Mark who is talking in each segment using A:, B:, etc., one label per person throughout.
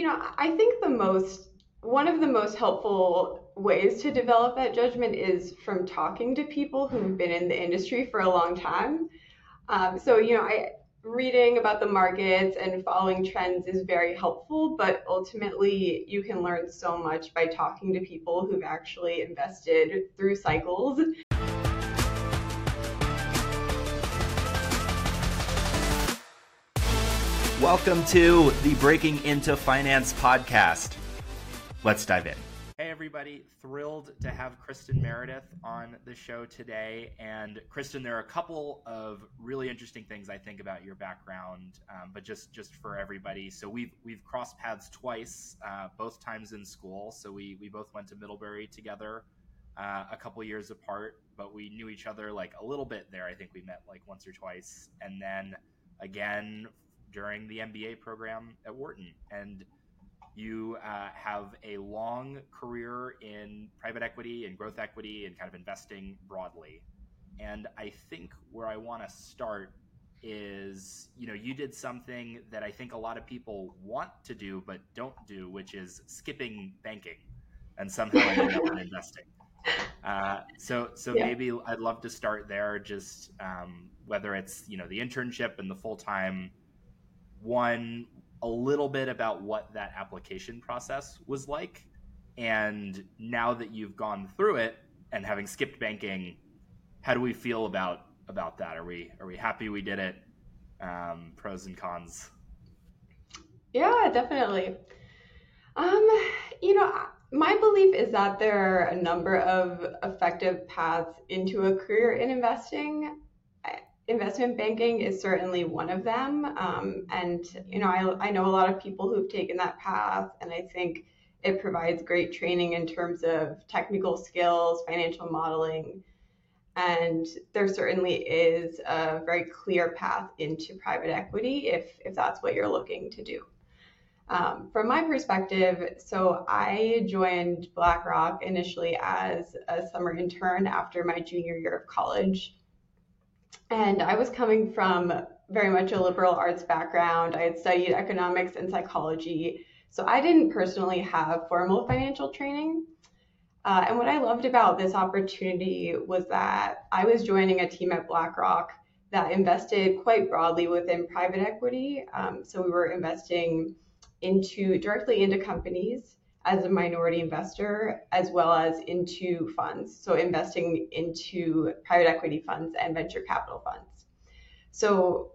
A: you know, I think the most one of the most helpful ways to develop that judgment is from talking to people who've been in the industry for a long time. Um, so, you know, I reading about the markets and following trends is very helpful, but ultimately you can learn so much by talking to people who've actually invested through cycles.
B: Welcome to the Breaking Into Finance podcast. Let's dive in. Hey, everybody. Thrilled to have Kristen Meredith on the show today. And Kristen, there are a couple of really interesting things I think about your background, um, but just, just for everybody. So we've, we've crossed paths twice, uh, both times in school. So we, we both went to Middlebury together. Uh, a couple years apart, but we knew each other like a little bit there. I think we met like once or twice. And then again during the MBA program at Wharton. And you uh, have a long career in private equity and growth equity and kind of investing broadly. And I think where I want to start is you know you did something that I think a lot of people want to do but don't do, which is skipping banking and somehow ending up in investing. Uh, so so yeah. maybe I'd love to start there, just um, whether it's you know the internship and the full time one a little bit about what that application process was like. And now that you've gone through it and having skipped banking how do we feel about about that? Are we are we happy we did it? Um, pros and cons.
A: Yeah definitely. Um you know my belief is that there are a number of effective paths into a career in investing investment banking is certainly one of them. Um, and, you know, I, I know a lot of people who've taken that path, and I think it provides great training in terms of technical skills, financial modeling. And there certainly is a very clear path into private equity if, if that's what you're looking to do. Um, from my perspective, so I joined BlackRock initially as a summer intern after my junior year of college. And I was coming from very much a liberal arts background. I had studied economics and psychology. So I didn't personally have formal financial training. Uh, and what I loved about this opportunity was that I was joining a team at BlackRock that invested quite broadly within private equity. Um, so we were investing into directly into companies as a minority investor as well as into funds. So investing into private equity funds and venture capital funds. So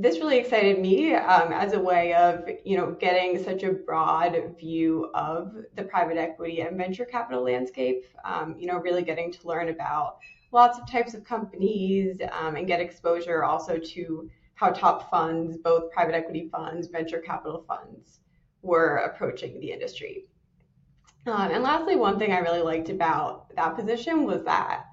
A: this really excited me um, as a way of you know getting such a broad view of the private equity and venture capital landscape um, you know really getting to learn about lots of types of companies um, and get exposure also to how top funds both private equity funds venture capital funds were approaching the industry um, and lastly, one thing I really liked about that position was that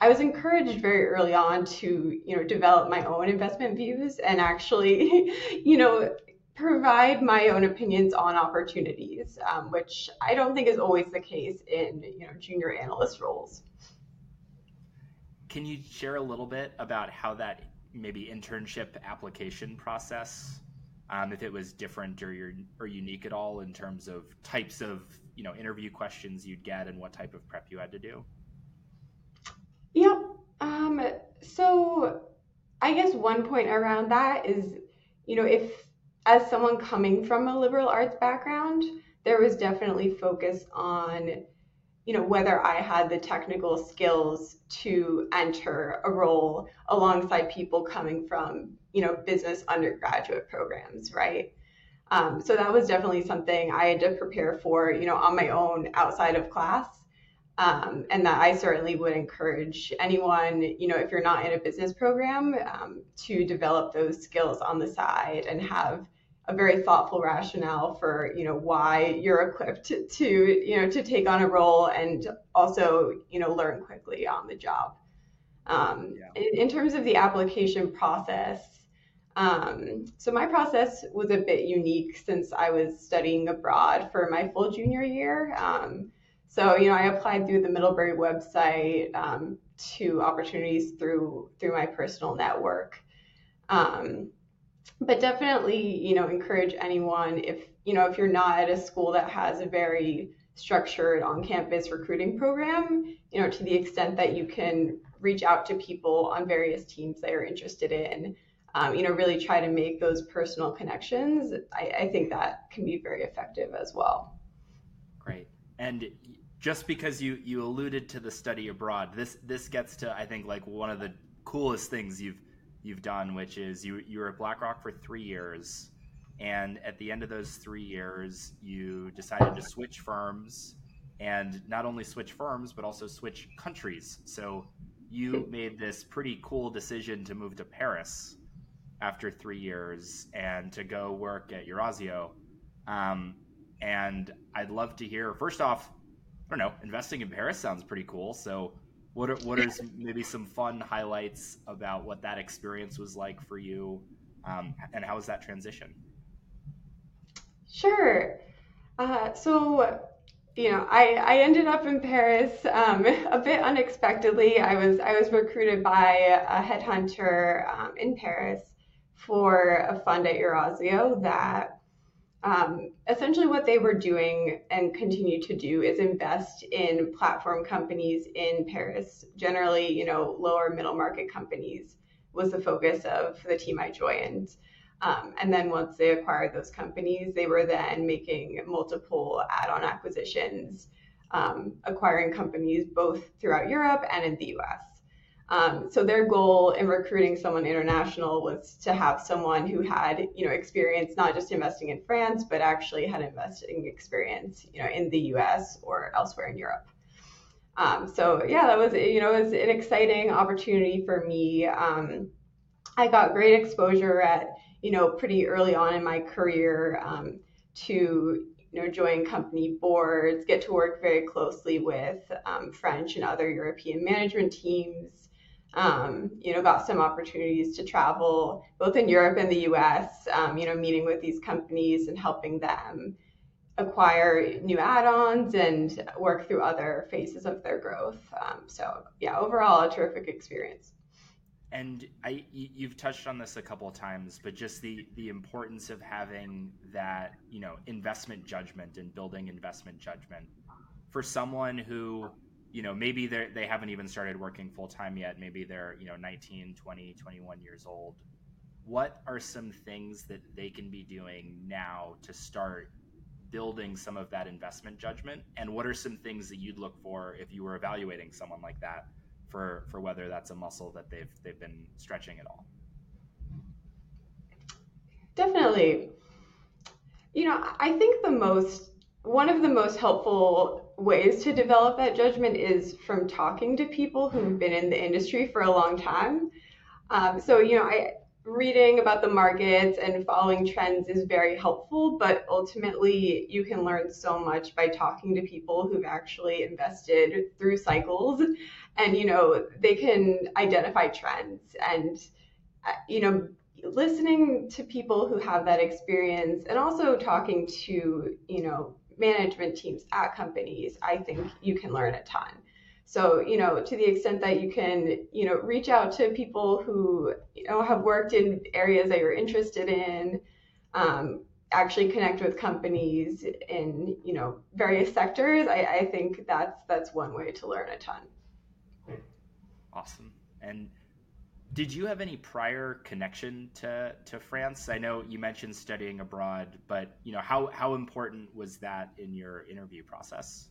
A: I was encouraged very early on to, you know, develop my own investment views and actually, you know, provide my own opinions on opportunities, um, which I don't think is always the case in, you know, junior analyst roles.
B: Can you share a little bit about how that maybe internship application process, um, if it was different or, or unique at all in terms of types of you know interview questions you'd get and what type of prep you had to do?
A: Yep. Um, so I guess one point around that is, you know, if as someone coming from a liberal arts background, there was definitely focus on, you know, whether I had the technical skills to enter a role alongside people coming from, you know, business undergraduate programs, right? Um, so that was definitely something I had to prepare for, you know, on my own outside of class. Um, and that I certainly would encourage anyone, you know, if you're not in a business program, um, to develop those skills on the side and have a very thoughtful rationale for, you know, why you're equipped to, to you know, to take on a role and also, you know, learn quickly on the job. Um, yeah. in, in terms of the application process, um, so my process was a bit unique since I was studying abroad for my full junior year. Um, so you know, I applied through the Middlebury website um, to opportunities through through my personal network. Um, but definitely, you know, encourage anyone if you know, if you're not at a school that has a very structured on-campus recruiting program, you know, to the extent that you can reach out to people on various teams that you're interested in, um, you know, really try to make those personal connections. I, I think that can be very effective as well.
B: Great. And just because you you alluded to the study abroad, this this gets to I think like one of the coolest things you've you've done, which is you you were at BlackRock for three years, and at the end of those three years, you decided to switch firms, and not only switch firms but also switch countries. So you made this pretty cool decision to move to Paris after three years and to go work at Eurazeo. Um, and I'd love to hear first off, I don't know, investing in Paris sounds pretty cool. So what are, what are some, maybe some fun highlights about what that experience was like for you, um, and how was that transition?
A: Sure. Uh, so, you know, I, I ended up in Paris um, a bit unexpectedly. I was I was recruited by a headhunter um, in Paris for a fund at Eurazeo that um, essentially what they were doing and continue to do is invest in platform companies in Paris. Generally, you know, lower middle market companies was the focus of the team I joined. Um, and then once they acquired those companies, they were then making multiple add-on acquisitions, um, acquiring companies both throughout Europe and in the US. Um, so their goal in recruiting someone international was to have someone who had, you know, experience not just investing in France, but actually had investing experience, you know, in the U.S. or elsewhere in Europe. Um, so yeah, that was, you know, it was an exciting opportunity for me. Um, I got great exposure at, you know, pretty early on in my career um, to you know, join company boards, get to work very closely with um, French and other European management teams, um, you know, got some opportunities to travel both in Europe and the US, um, you know, meeting with these companies and helping them acquire new add-ons and work through other phases of their growth. Um, so yeah, overall a terrific experience.
B: And I, you've touched on this a couple of times, but just the the importance of having that, you know, investment judgment and building investment judgment for someone who you know maybe they they haven't even started working full time yet. Maybe they're you know 19 20 21 years old. What are some things that they can be doing now to start building some of that investment judgment? And what are some things that you'd look for if you were evaluating someone like that for for whether that's a muscle that they've they've been stretching at all?
A: Definitely. You know i think the most one of the most helpful ways to develop that judgment is from talking to people who've been in the industry for a long time. Um, so, you know, I reading about the markets and following trends is very helpful, but ultimately you can learn so much by talking to people who've actually invested through cycles and you know, they can identify trends and uh, you know, listening to people who have that experience and also talking to, you know, management teams at companies, I think you can learn a ton. So, you know, to the extent that you can, you know, reach out to people who, you know, have worked in areas that you're interested in, um, actually connect with companies in, you know, various sectors, I, I think that's that's one way to learn a ton.
B: Awesome. And did you have any prior connection to, to France? I know you mentioned studying abroad, but you know how, how important was that in your interview process?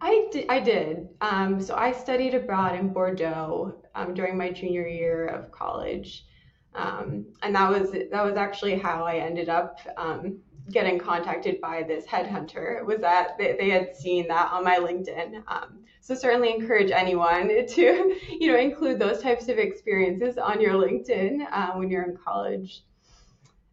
A: I did. I did. Um, so I studied abroad in Bordeaux um, during my junior year of college, um, and that was that was actually how I ended up um, getting contacted by this headhunter. Was that they, they had seen that on my LinkedIn. Um, so certainly encourage anyone to, you know, include those types of experiences on your LinkedIn uh, when you're in college.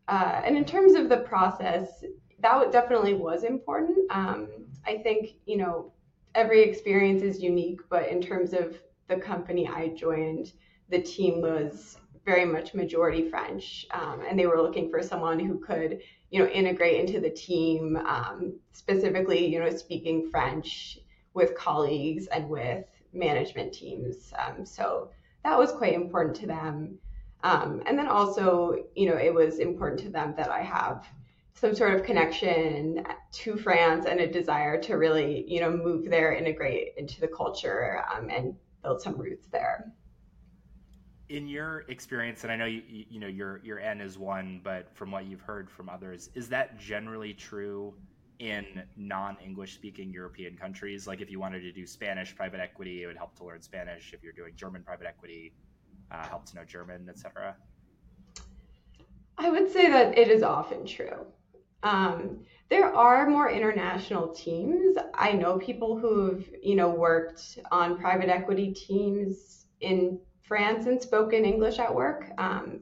A: Uh, and in terms of the process, that definitely was important. Um, I think, you know, every experience is unique, but in terms of the company I joined, the team was very much majority French, um, and they were looking for someone who could, you know, integrate into the team, um, specifically, you know, speaking French with colleagues and with management teams. Um, so that was quite important to them. Um, and then also, you know, it was important to them that I have some sort of connection to France and a desire to really, you know, move there, integrate into the culture, um, and build some roots there.
B: In your experience, and I know you, you know your your N is one, but from what you've heard from others, is that generally true in non-English speaking European countries? Like if you wanted to do Spanish private equity, it would help to learn Spanish. If you're doing German private equity, uh, help to know German, etc.
A: I would say that it is often true. Um, there are more international teams. I know people who've, you know, worked on private equity teams in France and spoken English at work. Um,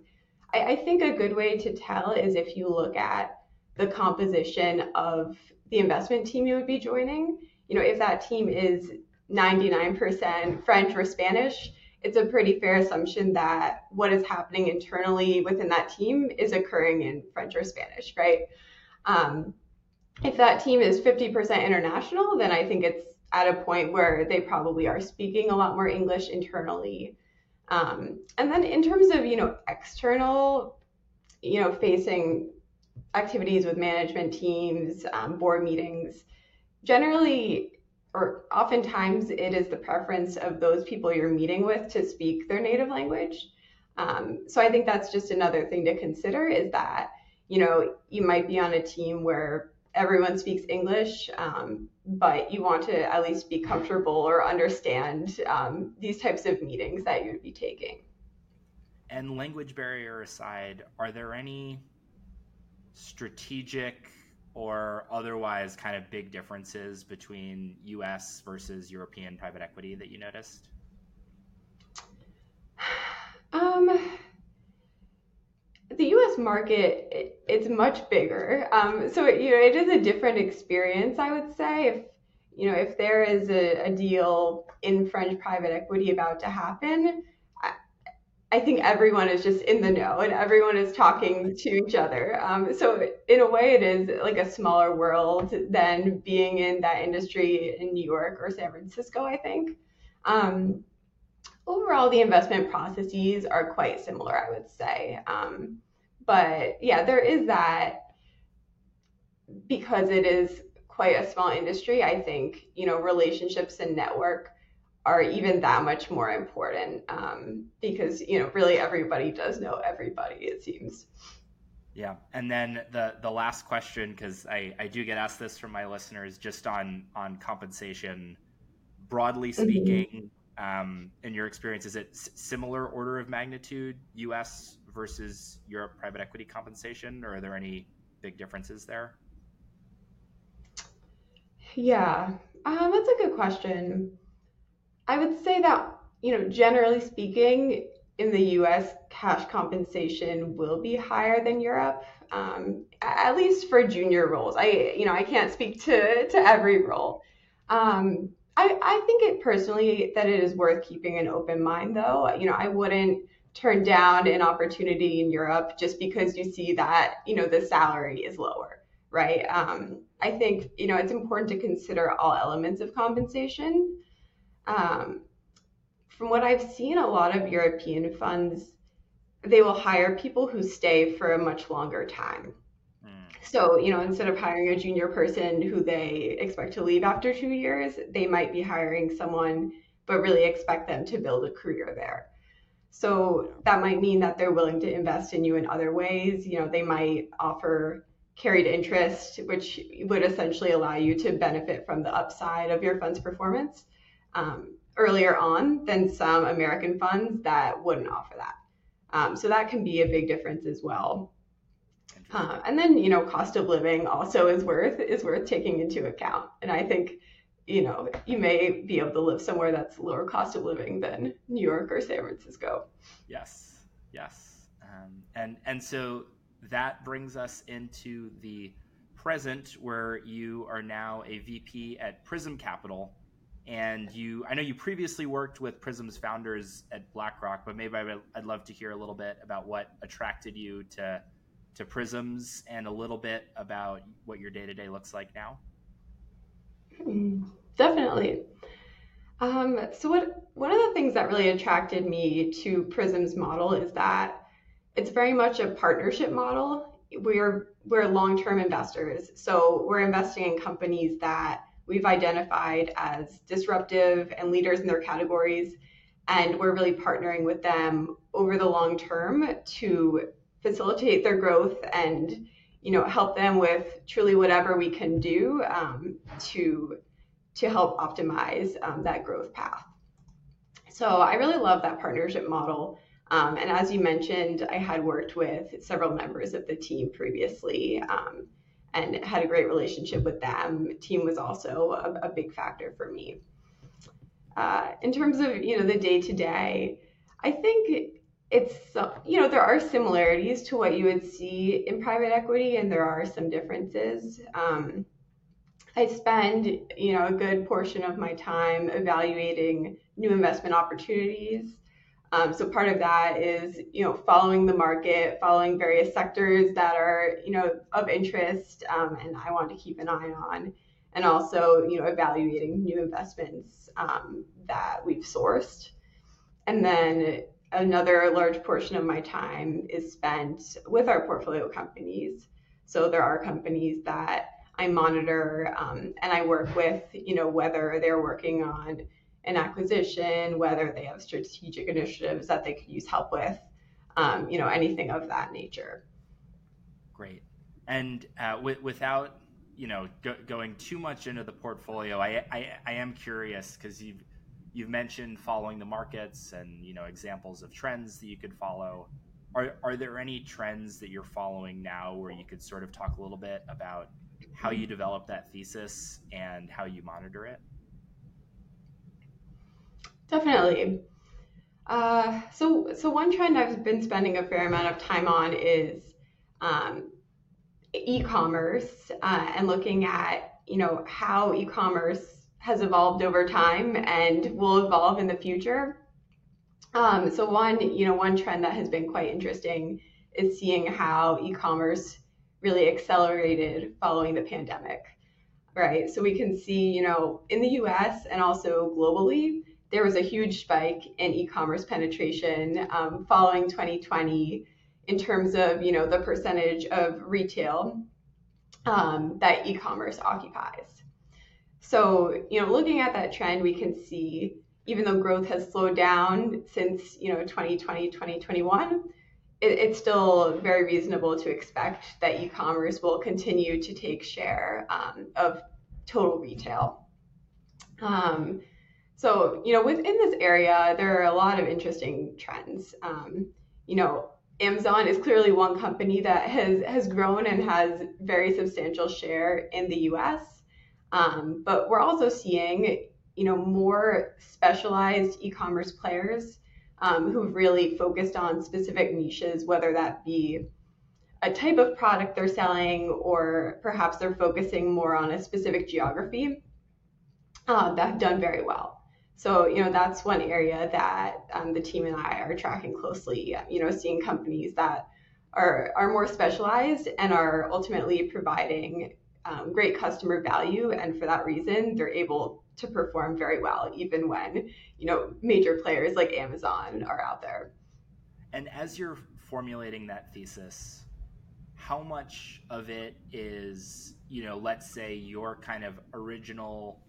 A: I, I think a good way to tell is if you look at the composition of the investment team you would be joining. You know, if that team is 99% French or Spanish, it's a pretty fair assumption that what is happening internally within that team is occurring in French or Spanish, right? Um, if that team is 50% international, then I think it's at a point where they probably are speaking a lot more English internally. Um, and then in terms of, you know, external, you know, facing activities with management teams, um, board meetings, generally or oftentimes it is the preference of those people you're meeting with to speak their native language. Um, so I think that's just another thing to consider is that, you know, you might be on a team where everyone speaks English, um, but you want to at least be comfortable or understand um, these types of meetings that you would be taking.
B: And language barrier aside, are there any strategic or otherwise kind of big differences between US versus European private equity that you noticed?
A: Um, market it, it's much bigger, um, so it, you know it is a different experience. I would say if you know if there is a, a deal in French private equity about to happen, I think everyone is just in the know and everyone is talking to each other. Um, so in a way, it is like a smaller world than being in that industry in New York or San Francisco. I think. Um, overall, the investment processes are quite similar, I would say. Um, but yeah, there is that because it is quite a small industry. I think you know relationships and network are even that much more important um, because you know really everybody does know everybody it seems
B: yeah and then the the last question because I, I do get asked this from my listeners just on on compensation broadly mm-hmm. speaking mm-hmm. Um, in your experience is it s- similar order of magnitude us versus europe private equity compensation or are there any big differences there
A: yeah um, that's a good question I would say that, you know, generally speaking, in the US, cash compensation will be higher than Europe, um, at least for junior roles. I, you know, I can't speak to, to every role. Um, I, I think it personally that it is worth keeping an open mind, though. You know, I wouldn't turn down an opportunity in Europe just because you see that, you know, the salary is lower, right? Um, I think, you know, it's important to consider all elements of compensation um, from what I've seen, a lot of European funds, they will hire people who stay for a much longer time. So, you know, instead of hiring a junior person who they expect to leave after two years, they might be hiring someone, but really expect them to build a career there. So that might mean that they're willing to invest in you in other ways. You know, they might offer carried interest, which would essentially allow you to benefit from the upside of your fund's performance um, earlier on than some American funds that wouldn't offer that. Um, so that can be a big difference as well. Uh, and then you know, cost of living also is worth is worth taking into account. And I think you know you may be able to live somewhere that's lower cost of living than New York or San Francisco.
B: Yes, yes, um, and and so that brings us into the present, where you are now a VP at Prysm Capital, and you i know you previously worked with Prysm's founders at blackrock but maybe i'd love to hear a little bit about what attracted you to to Prysms and a little bit about what your day-to-day looks like now
A: hmm, definitely um, so what one of the things that really attracted me to Prysm's model is that it's very much a partnership model we're we're long-term investors. So we're investing in companies that we've identified as disruptive and leaders in their categories. And we're really partnering with them over the long term to facilitate their growth and you know help them with truly whatever we can do um, to to help optimize um, that growth path. So I really love that partnership model. Um, and as you mentioned, I had worked with several members of the team previously um, and had a great relationship with them. Team was also a, a big factor for me. Uh, in terms of you know the day to day, I think it's you know there are similarities to what you would see in private equity, and there are some differences. Um, I spend you know a good portion of my time evaluating new investment opportunities. Um, so part of that is, you know, following the market, following various sectors that are, you know, of interest, um, and I want to keep an eye on, and also, you know, evaluating new investments um, that we've sourced. And then another large portion of my time is spent with our portfolio companies. So there are companies that I monitor um, and I work with, you know, whether they're working on an acquisition, whether they have strategic initiatives that they could use help with, um, you know, anything of that nature.
B: Great. And uh, w- without, you know, go- going too much into the portfolio, I, I, I am curious because you've, you've mentioned following the markets and, you know, examples of trends that you could follow. Are, are there any trends that you're following now where you could sort of talk a little bit about how you develop that thesis and how you monitor it?
A: Definitely. Uh, so, so one trend I've been spending a fair amount of time on is um, e-commerce uh, and looking at you know how e-commerce has evolved over time and will evolve in the future. Um, so one you know one trend that has been quite interesting is seeing how e-commerce really accelerated following the pandemic, right? So we can see you know in the U.S. and also globally there was a huge spike in e-commerce penetration um, following 2020 in terms of you know the percentage of retail um, that e-commerce occupies. So you know looking at that trend, we can see even though growth has slowed down since you know 2020 2021 it, it's still very reasonable to expect that e-commerce will continue to take share um, of total retail um, so, you know, within this area, there are a lot of interesting trends. Um, you know, Amazon is clearly one company that has has grown and has very substantial share in the U.S. Um, but we're also seeing, you know, more specialized e-commerce players um, who've really focused on specific niches, whether that be a type of product they're selling or perhaps they're focusing more on a specific geography uh, that have done very well. So, you know, that's one area that um, the team and I are tracking closely, you know, seeing companies that are, are more specialized and are ultimately providing um, great customer value. And for that reason, they're able to perform very well, even when, you know, major players like Amazon are out there.
B: And as you're formulating that thesis, how much of it is, you know, let's say your kind of original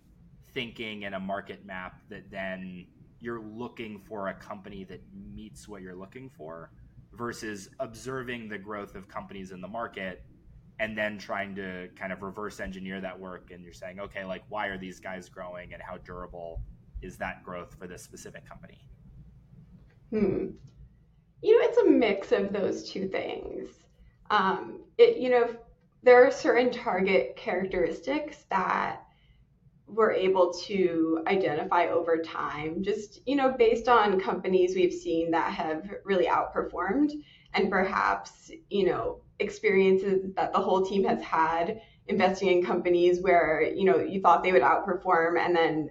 B: thinking and a market map that then you're looking for a company that meets what you're looking for versus observing the growth of companies in the market and then trying to kind of reverse engineer that work and you're saying okay like why are these guys growing and how durable is that growth for this specific company?
A: Hmm. You know it's a mix of those two things. Um, it you know there are certain target characteristics that we're able to identify over time, just you know, based on companies we've seen that have really outperformed, and perhaps you know experiences that the whole team has had investing in companies where you know you thought they would outperform, and then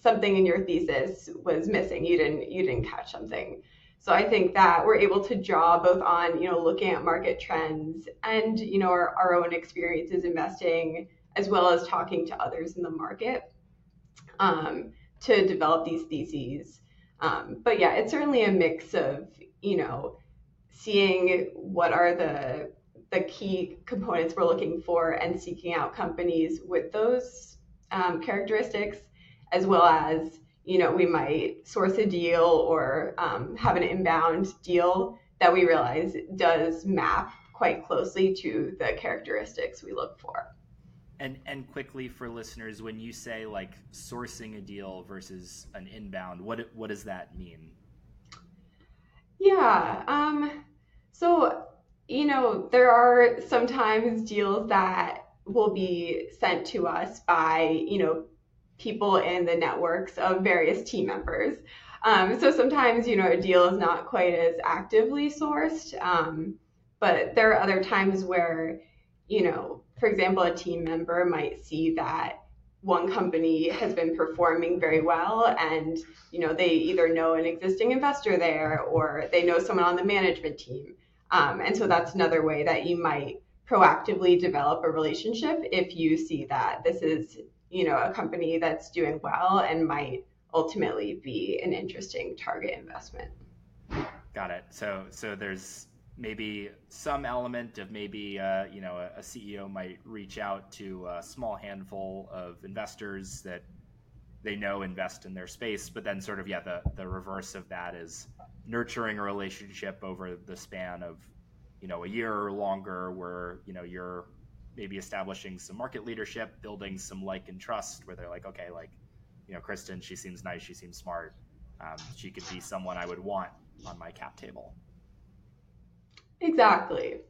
A: something in your thesis was missing. You didn't you didn't catch something. So I think that we're able to draw both on you know looking at market trends and you know our, our own experiences investing as well as talking to others in the market um, to develop these theses. Um, but yeah, it's certainly a mix of, you know, seeing what are the the key components we're looking for and seeking out companies with those um, characteristics, as well as you know we might source a deal or um, have an inbound deal that we realize does map quite closely to the characteristics we look for.
B: And and quickly for listeners, when you say like sourcing a deal versus an inbound, what what does that mean?
A: Yeah. Um, so you know, there are sometimes deals that will be sent to us by, you know, people in the networks of various team members. Um, so sometimes, you know, a deal is not quite as actively sourced, um, but there are other times where, you know, for example, a team member might see that one company has been performing very well and you know they either know an existing investor there or they know someone on the management team um, and so that's another way that you might proactively develop a relationship if you see that this is, you know, a company that's doing well and might ultimately be an interesting target investment.
B: Got it. So so there's maybe some element of maybe uh, you know a, a, CEO might reach out to a small handful of investors that they know invest in their space, but then sort of yeah the the reverse of that is nurturing a relationship over the span of you know a year or longer where you know you're maybe establishing some market leadership building some like and trust where they're like okay like you know kristen she seems nice she seems smart um, she could be someone i would want on my cap table
A: exactly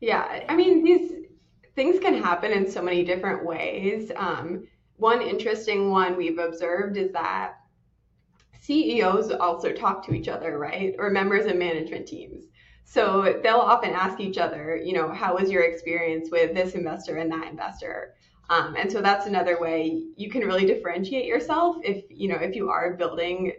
A: yeah i mean these things can happen in so many different ways um, one interesting one we've observed is that CEOs also talk to each other, right? Or members of management teams. So they'll often ask each other, you know, how was your experience with this investor and that investor? Um, and so that's another way you can really differentiate yourself if you know if you are building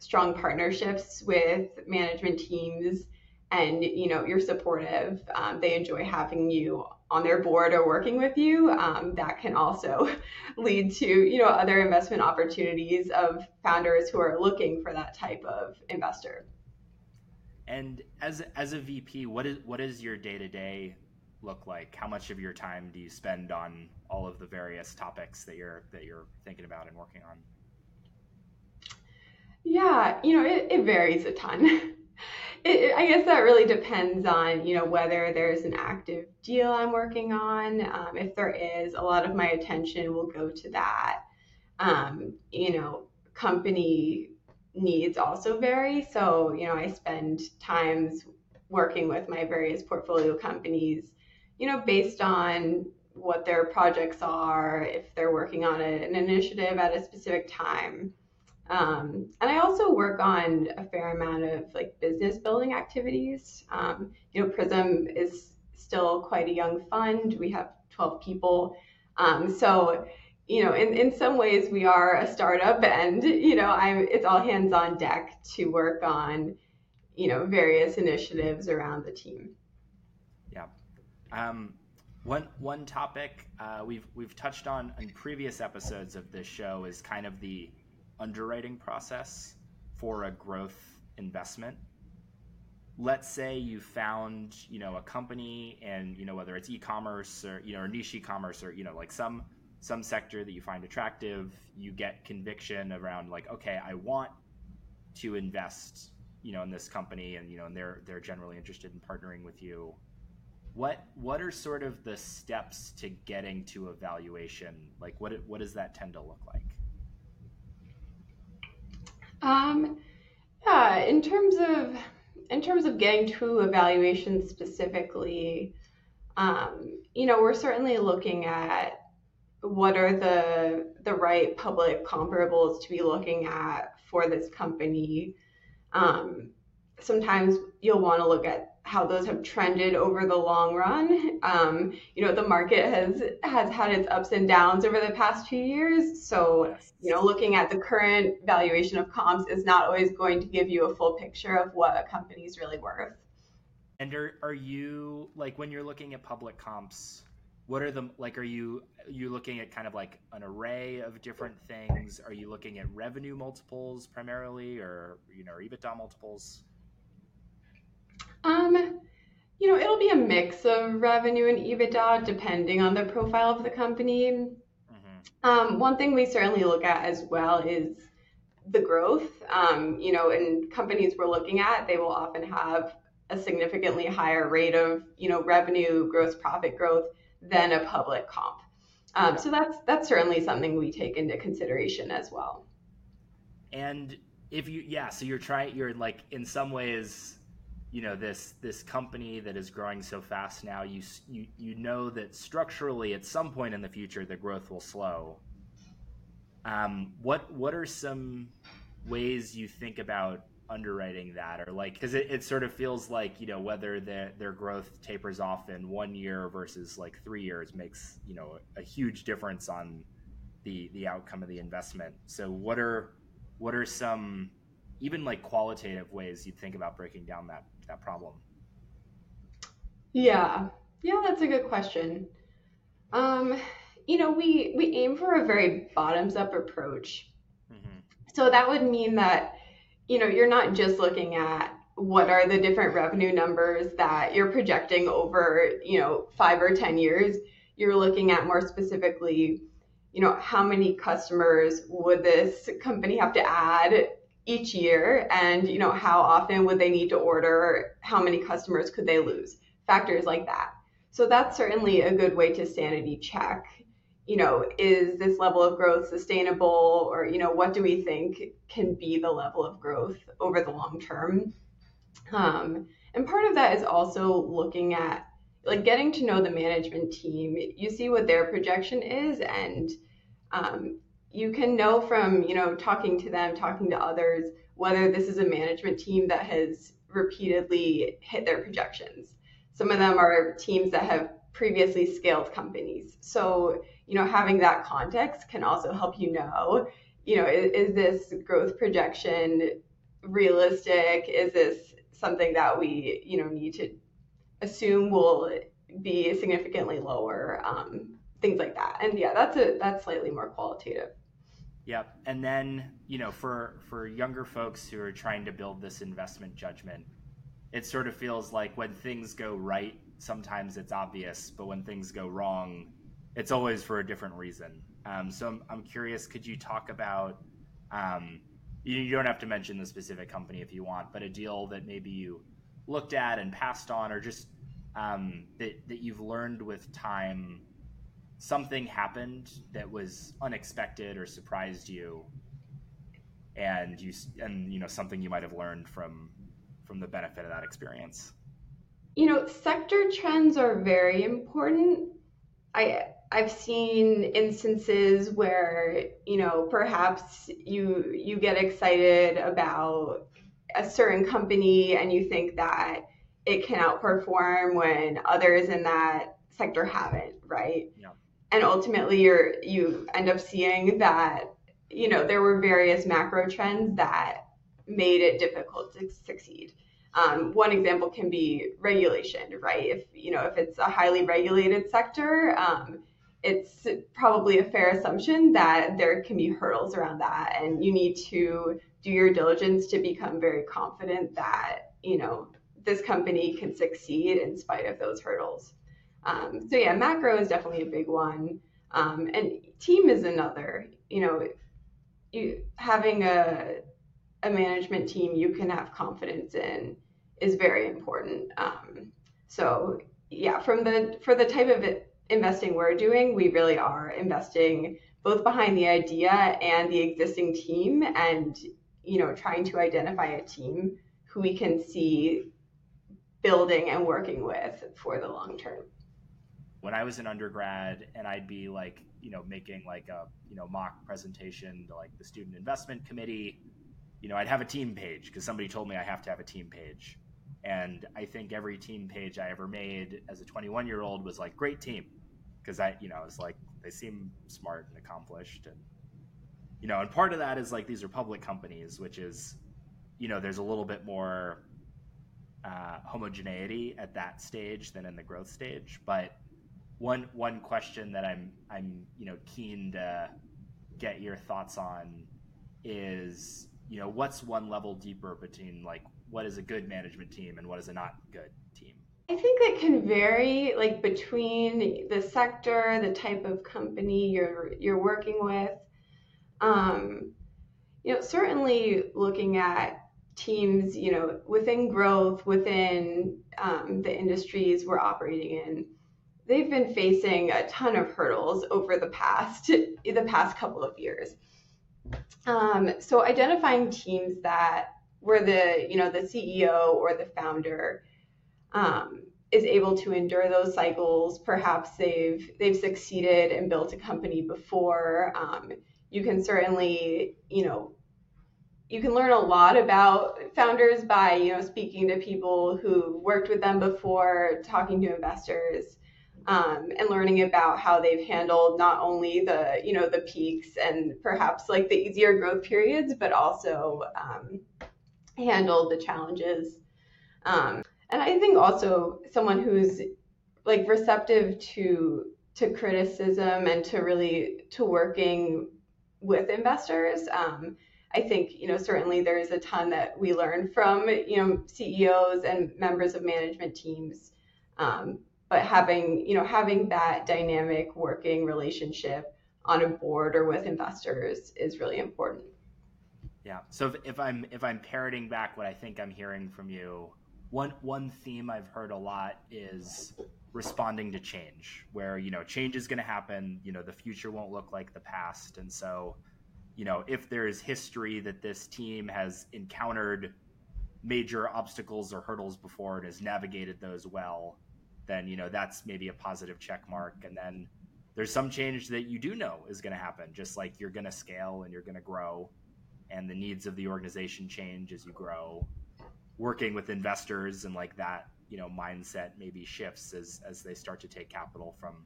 A: strong partnerships with management teams and you know you're supportive um, they enjoy having you on their board or working with you um, that can also lead to you know other investment opportunities of founders who are looking for that type of investor.
B: And as as a vp what is what is your day-to-day look like? How much of your time do you spend on all of the various topics that you're that you're thinking about and working on?
A: Yeah you know it, it varies a ton it, I guess that really depends on you know whether there's an active deal I'm working on. Um, if there is, a lot of my attention will go to that. Um, you know, company needs also vary. So you know, I spend times working with my various portfolio companies. You know, based on what their projects are, if they're working on a, an initiative at a specific time. Um, and I also work on a fair amount of like business building activities. Um, you know, Prysm is still quite a young fund. We have 12 people. Um, so, you know, in, in some ways we are a startup and, you know, I'm, it's all hands on deck to work on, you know, various initiatives around the team.
B: Yeah. Um, one, one topic uh, we've, we've touched on in previous episodes of this show is kind of the underwriting process for a growth investment. Let's say you found you know a company and you know whether it's e-commerce or you know or niche e-commerce or you know like some some sector that you find attractive you get conviction around like okay i want to invest you know in this company and you know and they're they're generally interested in partnering with you. What what are sort of the steps to getting to a valuation like what what does that tend to look like
A: um, yeah, in terms of in terms of getting to evaluation specifically, um, you know, we're certainly looking at what are the the right public comparables to be looking at for this company. Um, sometimes you'll want to look at how those have trended over the long run. Um, you know, the market has has had its ups and downs over the past few years. So, you know, looking at the current valuation of comps is not always going to give you a full picture of what a company is really worth.
B: And are, are you like when you're looking at public comps? What are the like? Are you are you looking at kind of like an array of different things? Are you looking at revenue multiples primarily, or you know, or EBITDA multiples?
A: Um, you know, it'll be a mix of revenue and EBITDA depending on the profile of the company. Mm-hmm. Um, one thing we certainly look at as well is the growth. Um, you know, in companies we're looking at, they will often have a significantly higher rate of, you know, revenue, gross profit growth than a public comp. Um, so that's that's certainly something we take into consideration as well.
B: And if you, yeah, so you're trying, you're like in some ways you know this this company that is growing so fast now you you you know that structurally at some point in the future the growth will slow. Um, what what are some ways you think about underwriting that? Or like because it, it sort of feels like you know whether their their growth tapers off in one year versus like three years makes you know a huge difference on the the outcome of the investment. So what are what are some even like qualitative ways you'd think about breaking down that that problem?
A: Yeah, yeah, that's a good question. Um, you know, we we aim for a very bottoms up approach. Mm-hmm. So that would mean that you know you're not just looking at what are the different revenue numbers that you're projecting over you know five or ten years. You're looking at more specifically, you know, how many customers would this company have to add each year and you know how often would they need to order? How many customers could they lose? Factors like that. So that's certainly a good way to sanity check. You know is this level of growth sustainable? Or you know what do we think can be the level of growth over the long term? Um, and part of that is also looking at like getting to know the management team. You see what their projection is and um, you can know from you know talking to them talking to others whether this is a management team that has repeatedly hit their projections. Some of them are teams that have previously scaled companies. So you know having that context can also help you know you know is, is this growth projection realistic? Is this something that we you know need to assume will be significantly lower? Um, things like that. And yeah that's a that's slightly more qualitative
B: Yep. And then, you know, for for younger folks who are trying to build this investment judgment, it sort of feels like when things go right, sometimes it's obvious, but when things go wrong, it's always for a different reason. Um, so I'm, I'm curious, could you talk about, um, you, you don't have to mention the specific company if you want, but a deal that maybe you looked at and passed on, or just um, that, that you've learned with time something happened that was unexpected or surprised you and you and you know something you might have learned from from the benefit of that experience?
A: You know sector trends are very important. I i've seen instances where you know perhaps you you get excited about a certain company and you think that it can outperform when others in that sector haven't right? Yeah and ultimately you're you end up seeing that you know there were various macro trends that made it difficult to succeed. Um, one example can be regulation right? If you know if it's a highly regulated sector um, it's probably a fair assumption that there can be hurdles around that. And you need to do your diligence to become very confident that you know this company can succeed in spite of those hurdles um, so yeah, macro is definitely a big one, um, and team is another. You know, you having a a management team you can have confidence in is very important. Um, so yeah, from the for the type of investing we're doing, we really are investing both behind the idea and the existing team, and you know, trying to identify a team who we can see building and working with for the long term
B: when I was an undergrad and I'd be like, you know, making like a, you know, mock presentation to like the student investment committee, you know, I'd have a team page because somebody told me I have to have a team page. And I think every team page I ever made as a 21 year old was like, great team. Because I, you know, it's like, they seem smart and accomplished. And, you know, and part of that is like these are public companies, which is, you know, there's a little bit more uh, homogeneity at that stage than in the growth stage. But one one question that I'm I'm you know keen to get your thoughts on is you know what's one level deeper between like what is a good management team and what is a not good team
A: I think it can vary like between the sector, the type of company you're you're working with. Um, you know, certainly looking at teams, you know, within growth, within um, the industries we're operating in, they've been facing a ton of hurdles over the past the past couple of years. Um, so identifying teams that where the you know the CEO or the founder um, is able to endure those cycles. Perhaps they've they've succeeded and built a company before. Um, you can certainly you know you can learn a lot about founders by you know speaking to people who worked with them before, talking to investors. Um, and learning about how they've handled not only the you know the peaks and perhaps like the easier growth periods, but also um, handled the challenges. Um, and I think also someone who's like receptive to to criticism and to really to working with investors. Um, I think you know certainly there is a ton that we learn from you know CEOs and members of management teams, um, but having you know having that dynamic working relationship on a board or with investors is really important.
B: Yeah. So if, if I'm if I'm parroting back what I think I'm hearing from you, one one theme I've heard a lot is responding to change, where you know change is going to happen. You know the future won't look like the past, and so you know if there is history that this team has encountered major obstacles or hurdles before and has navigated those well, then you know that's maybe a positive check mark. And then there's some change that you do know is going to happen, just like you're going to scale and you're going to grow. And the needs of the organization change as you grow. Working with investors and like that you know mindset maybe shifts as as they start to take capital from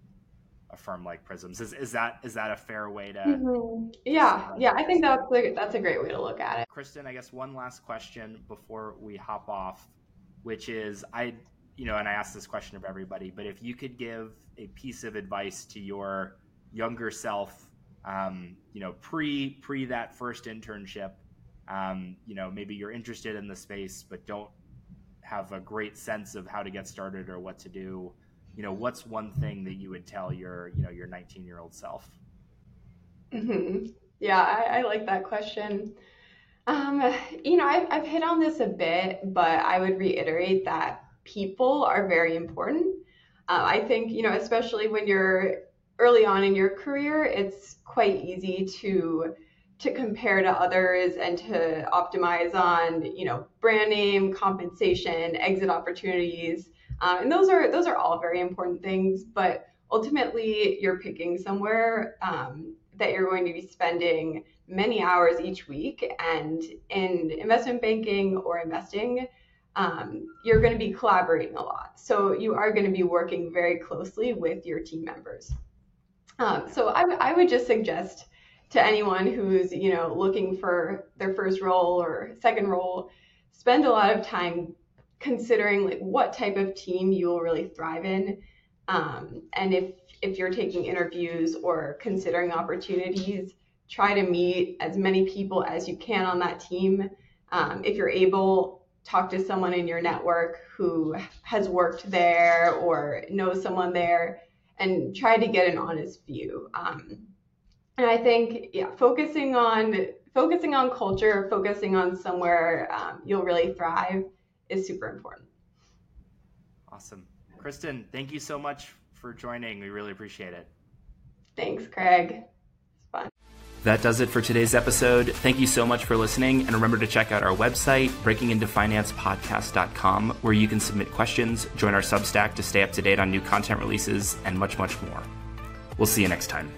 B: a firm like Prysms. Is, is that is that a fair way to
A: mm-hmm. yeah. yeah i think that's a, that's a great way to look at it.
B: Kristen i guess one last question before we hop off which is i you know and i ask this question of everybody but if you could give a piece of advice to your younger self um, you know, pre pre that first internship, um, you know, maybe you're interested in the space but don't have a great sense of how to get started or what to do. You know, what's one thing that you would tell your, you know, your 19 year old self?
A: Mm-hmm. Yeah, I, I, like that question. Um, you know, I've, I've hit on this a bit, but I would reiterate that people are very important. Uh, I think, you know, especially when you're early on in your career, it's quite easy to to compare to others and to optimize on you know brand name, compensation, exit opportunities, um, and those are those are all very important things. But ultimately, you're picking somewhere um, that you're going to be spending many hours each week, and in investment banking or investing. Um, you're going to be collaborating a lot. So you are going to be working very closely with your team members. Um, so I, I would just suggest to anyone who's you know looking for their first role or second role, spend a lot of time considering like what type of team you will really thrive in, um, and if if you're taking interviews or considering opportunities, try to meet as many people as you can on that team. Um, if you're able, talk to someone in your network who has worked there or knows someone there and try to get an honest view. Um, and I think, yeah, focusing on focusing on culture, focusing on somewhere um, you'll really thrive is super important.
B: Awesome, Kristen. Thank you so much for joining. We really appreciate it.
A: Thanks, Craig.
B: That does it for today's episode. Thank you so much for listening. And remember to check out our website, breakingintofinancepodcast.com, where you can submit questions, join our Substack to stay up to date on new content releases, and much, much more. We'll see you next time.